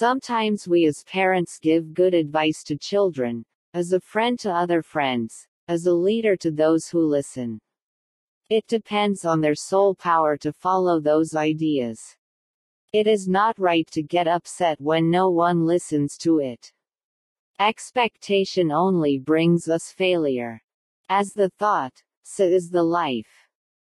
Sometimes we as parents give good advice to children, as a friend to other friends, as a leader to those who listen. It depends on their soul power to follow those ideas. It is not right to get upset when no one listens to it. Expectation only brings us failure. As the thought, so is the life.